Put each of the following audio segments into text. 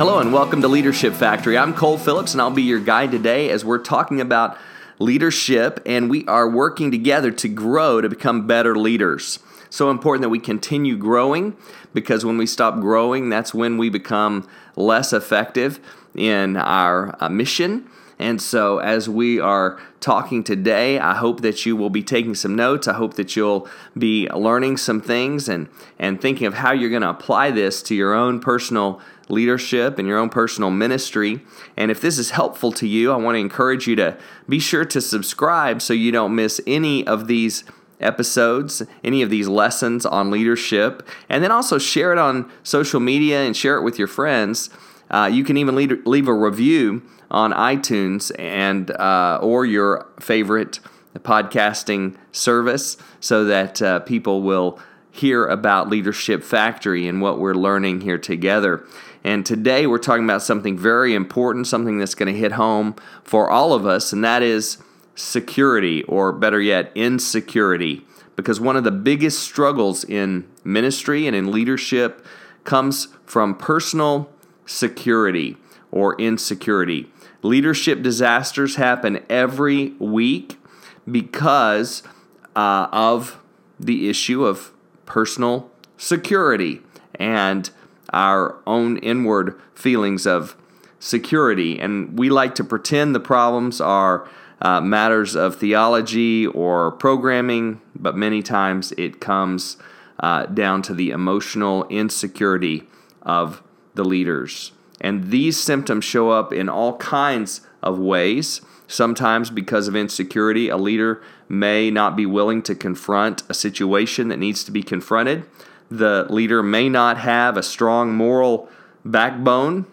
Hello and welcome to Leadership Factory. I'm Cole Phillips and I'll be your guide today as we're talking about leadership and we are working together to grow to become better leaders. So important that we continue growing because when we stop growing, that's when we become less effective in our uh, mission. And so, as we are talking today, I hope that you will be taking some notes. I hope that you'll be learning some things and, and thinking of how you're going to apply this to your own personal leadership and your own personal ministry. And if this is helpful to you, I want to encourage you to be sure to subscribe so you don't miss any of these episodes, any of these lessons on leadership, and then also share it on social media and share it with your friends. Uh, you can even leave, leave a review on iTunes and uh, or your favorite podcasting service so that uh, people will hear about Leadership Factory and what we're learning here together. And today we're talking about something very important, something that's going to hit home for all of us, and that is security, or better yet, insecurity. Because one of the biggest struggles in ministry and in leadership comes from personal security or insecurity. Leadership disasters happen every week because uh, of the issue of personal security and our own inward feelings of security. And we like to pretend the problems are uh, matters of theology or programming, but many times it comes uh, down to the emotional insecurity of the leaders. And these symptoms show up in all kinds of ways. Sometimes, because of insecurity, a leader may not be willing to confront a situation that needs to be confronted. The leader may not have a strong moral backbone.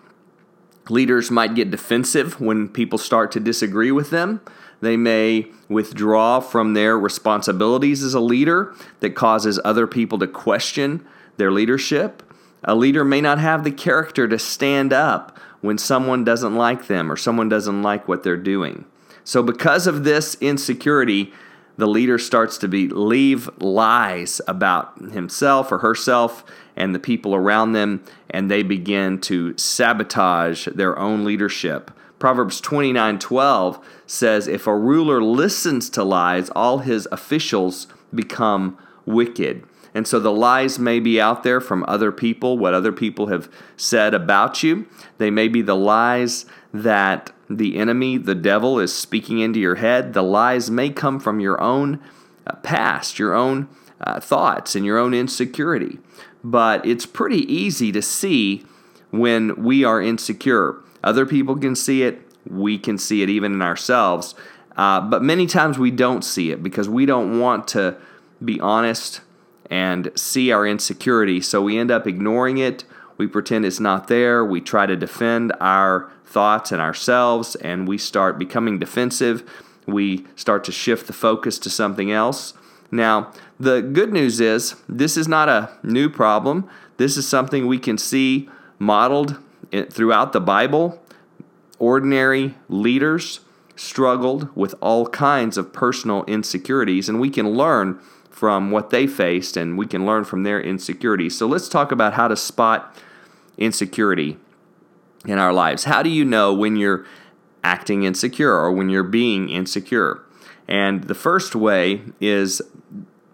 Leaders might get defensive when people start to disagree with them. They may withdraw from their responsibilities as a leader that causes other people to question their leadership. A leader may not have the character to stand up when someone doesn't like them or someone doesn't like what they're doing. So, because of this insecurity, the leader starts to believe lies about himself or herself and the people around them, and they begin to sabotage their own leadership. Proverbs 29:12 says if a ruler listens to lies all his officials become wicked. And so the lies may be out there from other people, what other people have said about you. They may be the lies that the enemy, the devil, is speaking into your head. The lies may come from your own uh, past, your own uh, thoughts, and your own insecurity. But it's pretty easy to see when we are insecure. Other people can see it, we can see it even in ourselves. Uh, but many times we don't see it because we don't want to be honest and see our insecurity. So we end up ignoring it. We pretend it's not there. We try to defend our thoughts and ourselves, and we start becoming defensive. We start to shift the focus to something else. Now, the good news is this is not a new problem. This is something we can see modeled throughout the Bible. Ordinary leaders struggled with all kinds of personal insecurities, and we can learn from what they faced and we can learn from their insecurities. So let's talk about how to spot insecurity in our lives. How do you know when you're acting insecure or when you're being insecure? And the first way is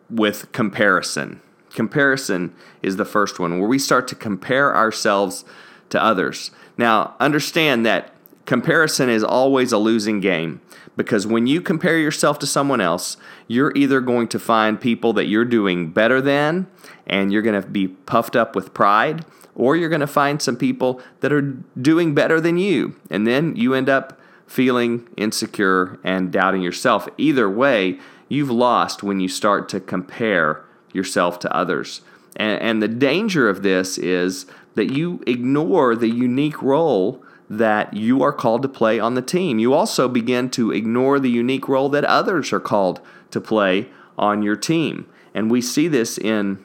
with comparison. Comparison is the first one, where we start to compare ourselves to others. Now, understand that comparison is always a losing game because when you compare yourself to someone else, you're either going to find people that you're doing better than and you're going to be puffed up with pride, or you're going to find some people that are doing better than you. And then you end up feeling insecure and doubting yourself. Either way, you've lost when you start to compare yourself to others. And, and the danger of this is that you ignore the unique role that you are called to play on the team. You also begin to ignore the unique role that others are called to play on your team. And we see this in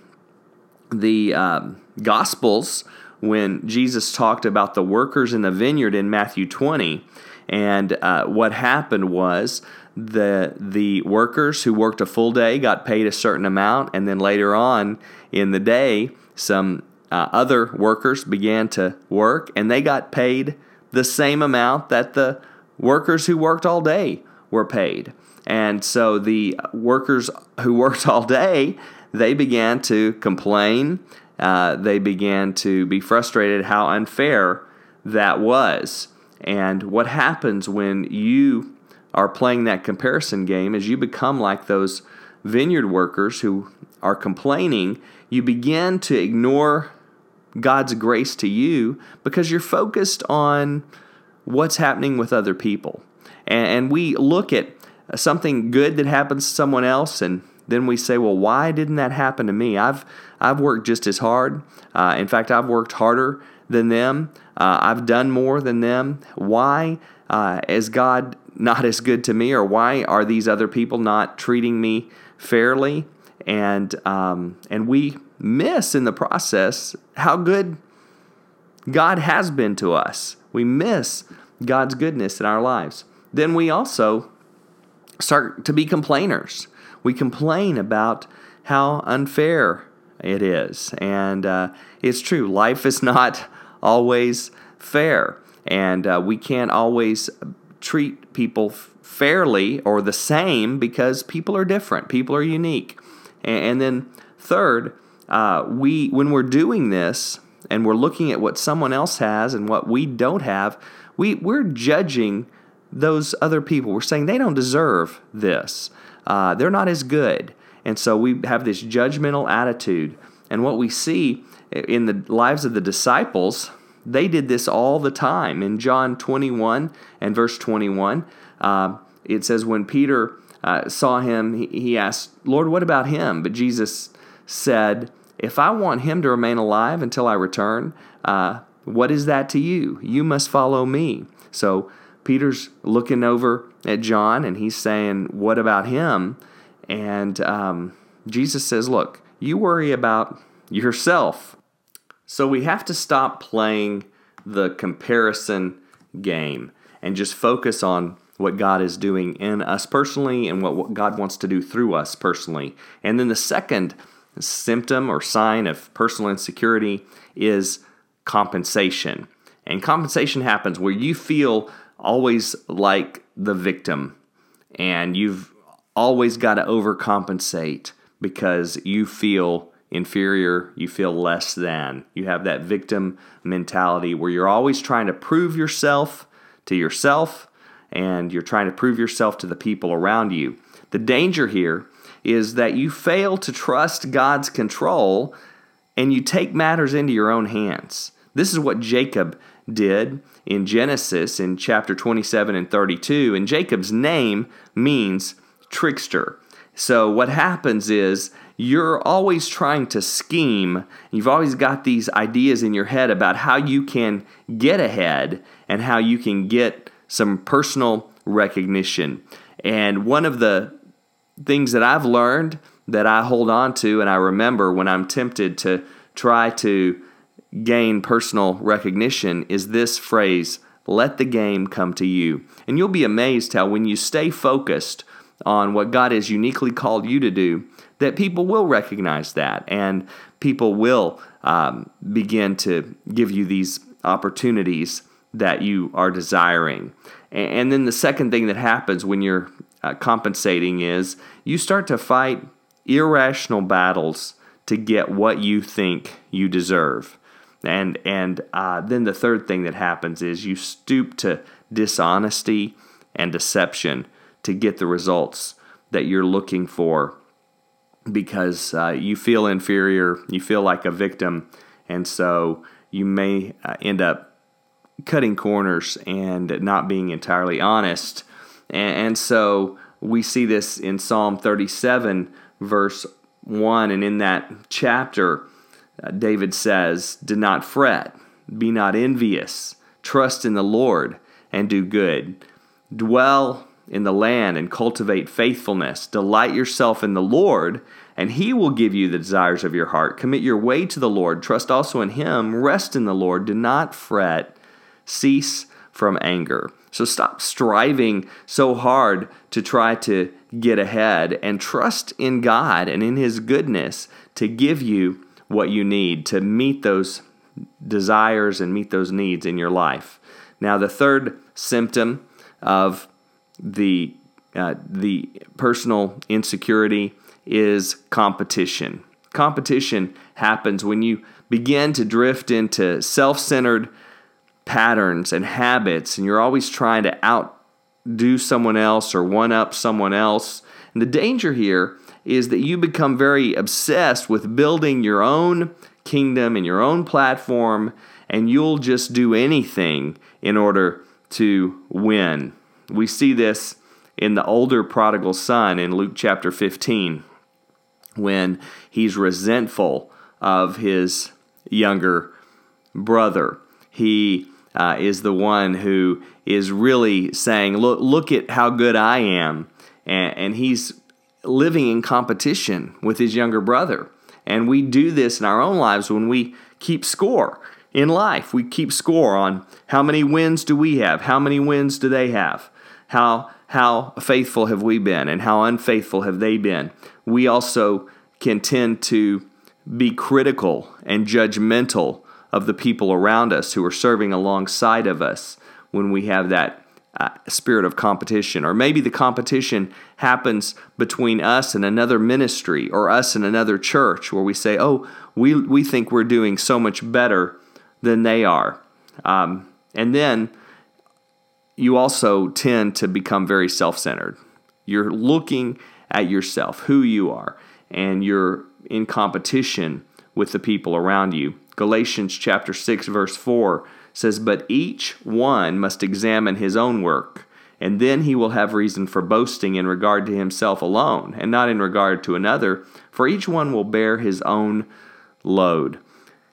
the um, Gospels when Jesus talked about the workers in the vineyard in Matthew 20. And uh, what happened was the the workers who worked a full day got paid a certain amount, and then later on in the day, some uh, other workers began to work, and they got paid the same amount that the workers who worked all day were paid. And so the workers who worked all day, they began to complain. Uh, they began to be frustrated how unfair that was. And what happens when you are playing that comparison game is you become like those vineyard workers who are complaining. You begin to ignore God's grace to you because you're focused on what's happening with other people. And, we look at something good that happens to someone else and then we say, well, why didn't that happen to me? I've, I've worked just as hard. Uh, in fact, I've worked harder than them. Uh, I've done more than them. Why uh, is God not as good to me, or why are these other people not treating me fairly? And um, and we miss in the process how good God has been to us. We miss God's goodness in our lives. Then we also start to be complainers. We complain about how unfair it is. And uh, it's true, life is not always fair. And uh, we can't always treat people fairly or the same because people are different, people are unique. And, and then, third, uh, we when we're doing this and we're looking at what someone else has and what we don't have, we, we're judging those other people. We're saying they don't deserve this. Uh, they're not as good. And so we have this judgmental attitude. And what we see in the lives of the disciples, they did this all the time. In John 21 and verse 21, uh, it says, When Peter uh, saw him, he, asked, Lord, what about him? But Jesus said, If I want him to remain alive until I return, uh, what is that to you? You must follow me. So Peter's looking over at John and he's saying, What about him? And um, Jesus says, Look, you worry about yourself. So we have to stop playing the comparison game and just focus on what God is doing in us personally and what God wants to do through us personally. And then the second symptom or sign of personal insecurity is compensation. And compensation happens where you feel always like the victim and you've always got to overcompensate because you feel inferior, you feel less than. You have that victim mentality where you're always trying to prove yourself to yourself and you're trying to prove yourself to the people around you. The danger here is that you fail to trust God's control and you take matters into your own hands. This is what Jacob did in Genesis in chapter 27 and 32. And Jacob's name means trickster. So what happens is you're always trying to scheme. You've always got these ideas in your head about how you can get ahead and how you can get some personal recognition. And one of the things that I've learned that I hold on to and I remember when I'm tempted to try to gain personal recognition is this phrase let the game come to you. And you'll be amazed how when you stay focused on what God has uniquely called you to do, that people will recognize that and people will um, begin to give you these opportunities that you are desiring. And then the second thing that happens when you're uh, compensating is you start to fight irrational battles to get what you think you deserve. And and uh, then the third thing that happens is you stoop to dishonesty and deception to get the results that you're looking for because uh, you feel inferior, you feel like a victim, and so you may uh, end up cutting corners and not being entirely honest. And, and so we see this in Psalm 37, verse 1, and in that chapter, uh, David says, Do not fret, be not envious, trust in the Lord, and do good. Dwell in the land and cultivate faithfulness. Delight yourself in the Lord, and He will give you the desires of your heart. Commit your way to the Lord. Trust also in Him. Rest in the Lord. Do not fret. Cease from anger. So stop striving so hard to try to get ahead and trust in God and in His goodness to give you what you need to meet those desires and meet those needs in your life. Now, the third symptom of the uh, the personal insecurity is competition. Competition happens when you begin to drift into self-centered patterns and habits, and you're always trying to outdo someone else or one up someone else. And the danger here is that you become very obsessed with building your own kingdom and your own platform, and you'll just do anything in order to win. We see this in the older prodigal son in Luke chapter 15 when he's resentful of his younger brother. He uh, is the one who is really saying, Look, look at how good I am. And, and he's living in competition with his younger brother. And we do this in our own lives when we keep score in life. We keep score on how many wins do we have? How many wins do they have? How how faithful have we been and how unfaithful have they been? We also can tend to be critical and judgmental of the people around us who are serving alongside of us when we have that uh, spirit of competition. Or maybe the competition happens between us and another ministry or us and another church where we say, oh, we, we think we're doing so much better than they are. Um, and then you also tend to become very self centered. You're looking at yourself, who you are, and you're in competition with the people around you. Galatians chapter 6 verse 4 says, But each one must examine his own work, and then he will have reason for boasting in regard to himself alone, and not in regard to another, for each one will bear his own load.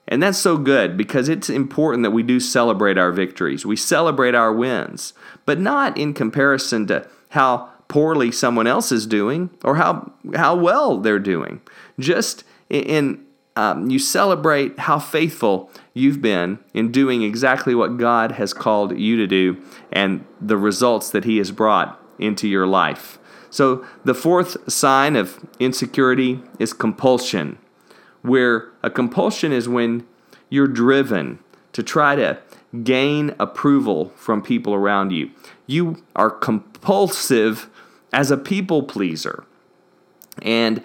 And that's so good because it's important that we do celebrate our victories. We celebrate our wins, but not in comparison to how poorly someone else is doing or how, how well they're doing. Just in um, you celebrate how faithful you've been in doing exactly what God has called you to do and the results that He has brought into your life. So, the fourth sign of insecurity is compulsion, where a compulsion is when you're driven to try to gain approval from people around you. You are compulsive as a people pleaser. And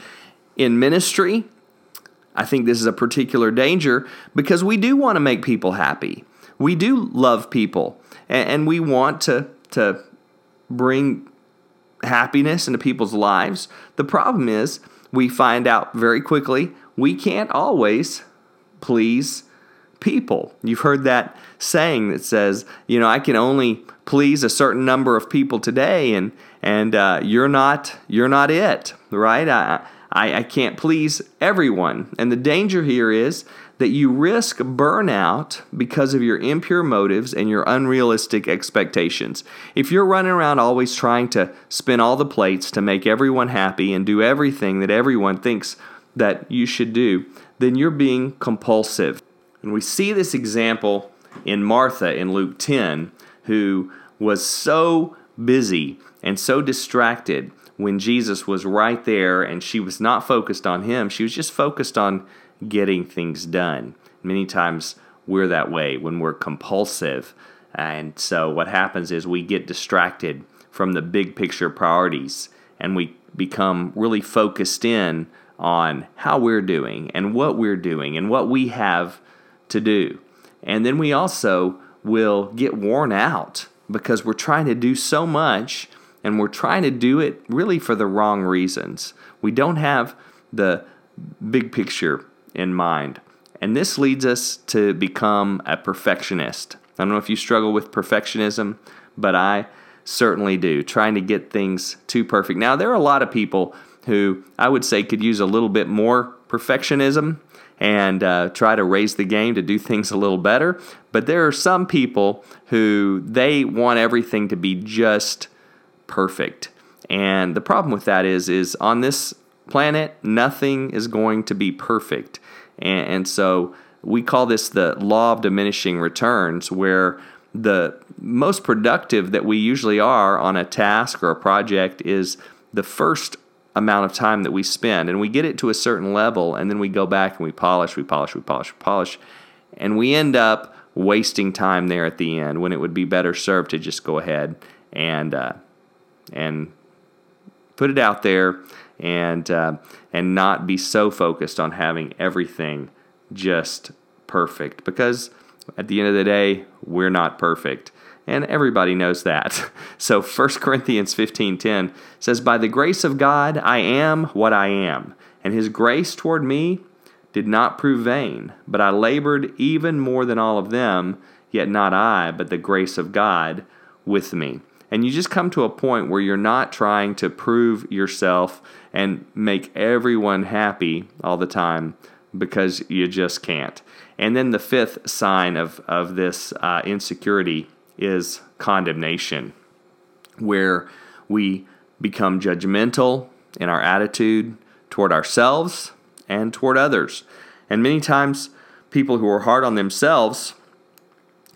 in ministry, I think this is a particular danger because we do want to make people happy. We do love people and, we want to, to bring happiness into people's lives. The problem is, we find out very quickly we can't always please people. You've heard that saying that says, you know, I can only please a certain number of people today, and and uh, you're not you're not it, right? I, I, I can't please everyone. And the danger here is that you risk burnout because of your impure motives and your unrealistic expectations. If you're running around always trying to spin all the plates to make everyone happy and do everything that everyone thinks that you should do, then you're being compulsive. And we see this example in Martha in Luke 10, who was so busy and so distracted when Jesus was right there and she was not focused on him. She was just focused on getting things done. Many times we're that way when we're compulsive. And so what happens is we get distracted from the big picture priorities and we become really focused in on how we're doing and what we're doing and what we have to do. And then we also will get worn out because we're trying to do so much and we're trying to do it really for the wrong reasons. We don't have the big picture in mind. And this leads us to become a perfectionist. I don't know if you struggle with perfectionism, but I certainly do, trying to get things too perfect. Now, there are a lot of people who I would say could use a little bit more perfectionism and uh, try to raise the game to do things a little better. But there are some people who they want everything to be just perfect. And the problem with that is is on this planet nothing is going to be perfect. And, and so we call this the law of diminishing returns where the most productive that we usually are on a task or a project is the first amount of time that we spend and we get it to a certain level and then we go back and we polish, we polish, we polish, we polish, and we end up wasting time there at the end when it would be better served to just go ahead and uh, and put it out there and uh, and not be so focused on having everything just perfect because at the end of the day we're not perfect and everybody knows that. So 1 Corinthians 15:10 says by the grace of God I am what I am and his grace toward me did not prove vain but I labored even more than all of them yet not I but the grace of God with me. And you just come to a point where you're not trying to prove yourself and make everyone happy all the time because you just can't. And then the fifth sign of, of this uh, insecurity is condemnation, where we become judgmental in our attitude toward ourselves and toward others. And many times, people who are hard on themselves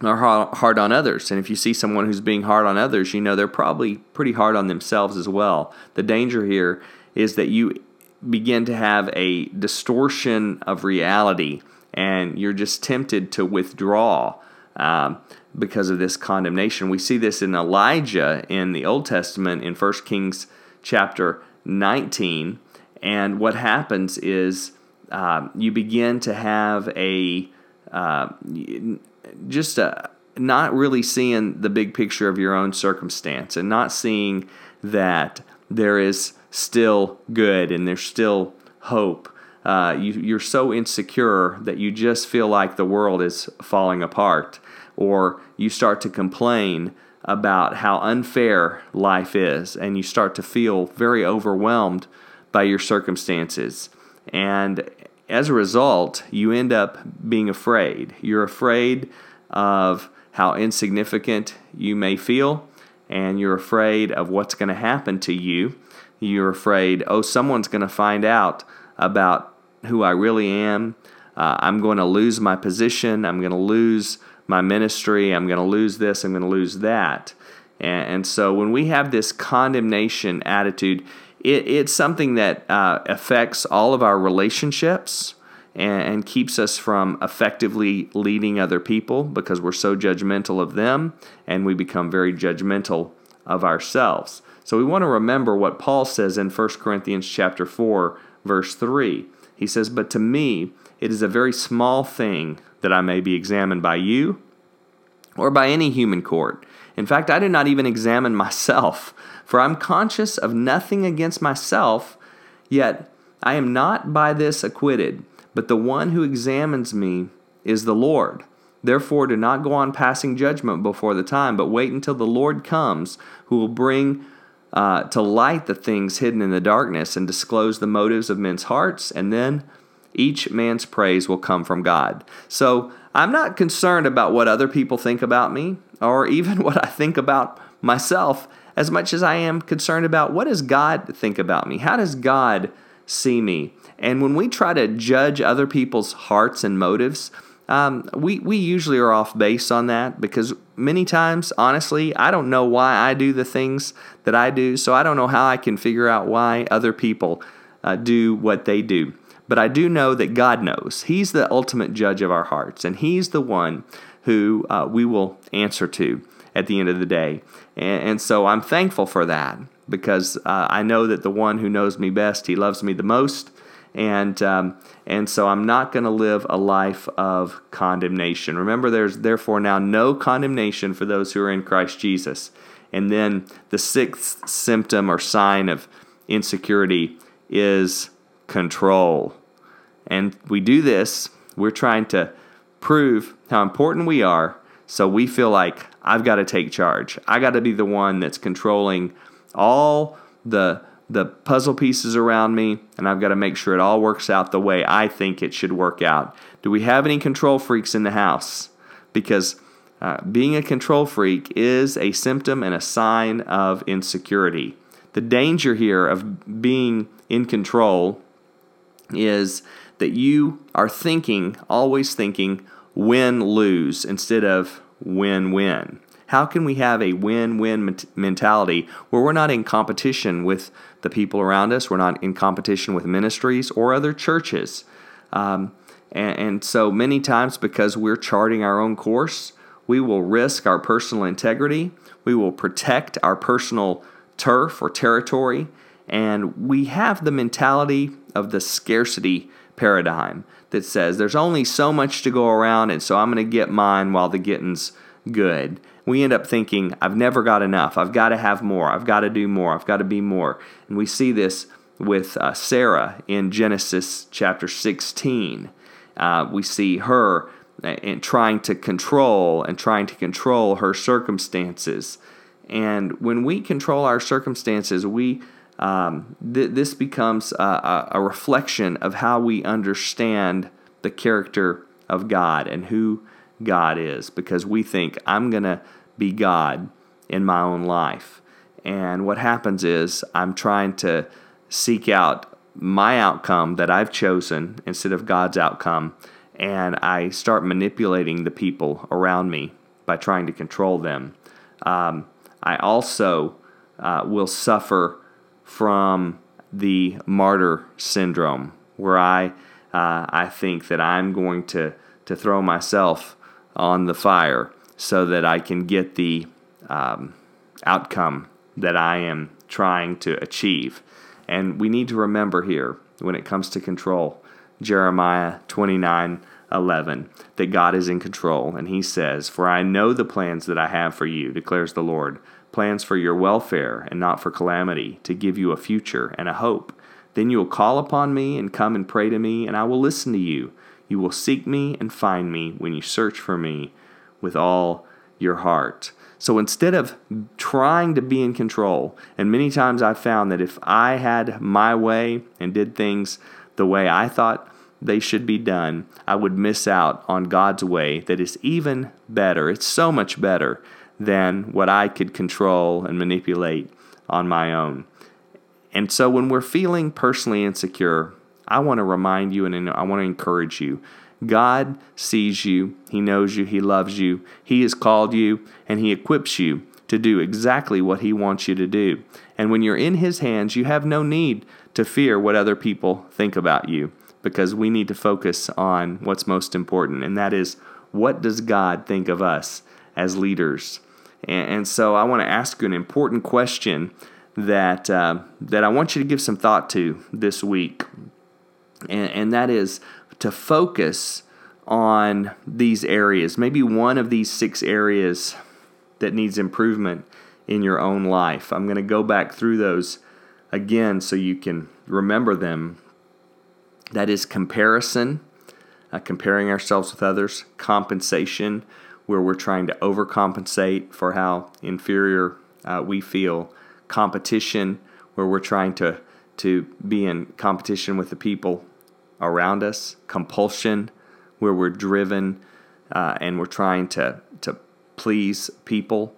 are hard on others. And if you see someone who's being hard on others, you know they're probably pretty hard on themselves as well. The danger here is that you begin to have a distortion of reality and you're just tempted to withdraw um, because of this condemnation. We see this in Elijah in the Old Testament in 1 Kings chapter 19. And what happens is uh, you begin to have a uh, just a, not really seeing the big picture of your own circumstance and not seeing that there is still good and there's still hope. Uh, you, you're so insecure that you just feel like the world is falling apart or you start to complain about how unfair life is, and you start to feel very overwhelmed by your circumstances. And as a result, you end up being afraid. You're afraid of how insignificant you may feel, and you're afraid of what's going to happen to you. You're afraid, oh, someone's going to find out about who I really am. Uh, I'm going to lose my position. I'm going to lose my ministry. I'm going to lose this. I'm going to lose that. And, and, so when we have this condemnation attitude, it, it's something that uh, affects all of our relationships and, and keeps us from effectively leading other people because we're so judgmental of them and we become very judgmental of ourselves. So we want to remember what Paul says in 1 Corinthians chapter 4 verse 3. He says, "But to me it is a very small thing that I may be examined by you or by any human court. In fact, I do not even examine myself, for I'm conscious of nothing against myself, yet I am not by this acquitted. But the one who examines me is the Lord. Therefore, do not go on passing judgment before the time, but wait until the Lord comes, who will bring uh, to light the things hidden in the darkness and disclose the motives of men's hearts, and then each man's praise will come from God. So I'm not concerned about what other people think about me or even what I think about myself as much as I am concerned about what does God think about me? How does God see me? And when we try to judge other people's hearts and motives, um, we, we usually are off base on that because many times, honestly, I don't know why I do the things that I do, so I don't know how I can figure out why other people uh, do what they do. But I do know that God knows. He's the ultimate judge of our hearts, and He's the one who uh, we will answer to at the end of the day. And, and so I'm thankful for that because uh, I know that the one who knows me best, He loves me the most. And, um, and so I'm not going to live a life of condemnation. Remember, there's therefore now no condemnation for those who are in Christ Jesus. And then the sixth symptom or sign of insecurity is control. And we do this, we're trying to prove how important we are so we feel like I've got to take charge. I got to be the one that's controlling all the the puzzle pieces around me and I've got to make sure it all works out the way I think it should work out. Do we have any control freaks in the house? Because uh, being a control freak is a symptom and a sign of insecurity. The danger here of being in control is that you are thinking, always thinking, win lose instead of win win. How can we have a win win mentality where we're not in competition with the people around us, we're not in competition with ministries or other churches? Um, and, and so many times, because we're charting our own course, we will risk our personal integrity, we will protect our personal turf or territory, and we have the mentality of the scarcity paradigm that says there's only so much to go around, and so I'm going to get mine while the getting's good. We end up thinking, I've never got enough. I've got to have more. I've got to do more. I've got to be more. And we see this with uh, Sarah in Genesis chapter 16. Uh, we see her and uh, trying to control and trying to control her circumstances. And when we control our circumstances, we um, th- this becomes a, a, reflection of how we understand the character of God and who God is, because we think I'm going to be God in my own life. And what happens is I'm trying to seek out my outcome that I've chosen instead of God's outcome, and I start manipulating the people around me by trying to control them. Um, I also uh, will suffer from the martyr syndrome, where I uh, I think that I'm going to to throw myself on the fire so that I can get the um, outcome that I am trying to achieve. And we need to remember here when it comes to control, Jeremiah 29 11, that God is in control. And he says, For I know the plans that I have for you, declares the Lord plans for your welfare and not for calamity, to give you a future and a hope. Then you will call upon me and come and pray to me, and I will listen to you. You will seek me and find me when you search for me with all your heart. So instead of trying to be in control, and many times I've found that if I had my way and did things the way I thought they should be done, I would miss out on God's way that is even better. It's so much better than what I could control and manipulate on my own. And so when we're feeling personally insecure, I want to remind you and I want to encourage you. God sees you, He knows you, He loves you, He has called you, and He equips you to do exactly what He wants you to do. And when you're in His hands, you have no need to fear what other people think about you because we need to focus on what's most important, and that is what does God think of us as leaders and, and so I want to ask you an important question that, uh, that I want you to give some thought to this week. And, and that is to focus on these areas, maybe one of these six areas that needs improvement in your own life. I'm going to go back through those again so you can remember them. That is comparison, uh, comparing ourselves with others, compensation, where we're trying to overcompensate for how inferior uh, we feel, competition, where we're trying to, to be in competition with the people around us, compulsion, where we're driven uh, and we're trying to, to please people,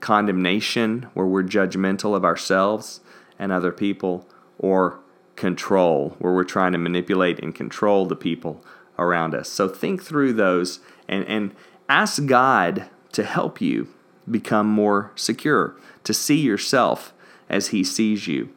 condemnation, where we're judgmental of ourselves and other people, or control, where we're trying to manipulate and control the people around us. So think through those and, and Ask God to help you become more secure, to see yourself as He sees you.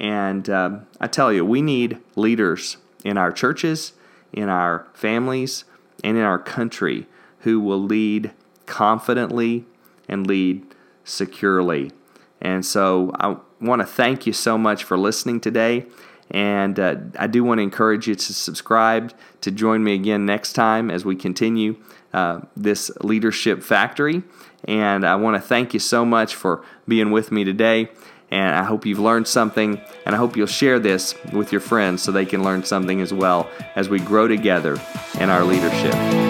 And uh, I tell you, we need leaders in our churches, in our families, and in our country who will lead confidently and lead securely. And so I want to thank you so much for listening today. And uh, I do want to encourage you to subscribe to join me again next time as we continue uh, this leadership factory. And I want to thank you so much for being with me today. And I hope you've learned something, and I hope you'll share this with your friends so they can learn something as well as we grow together in our leadership.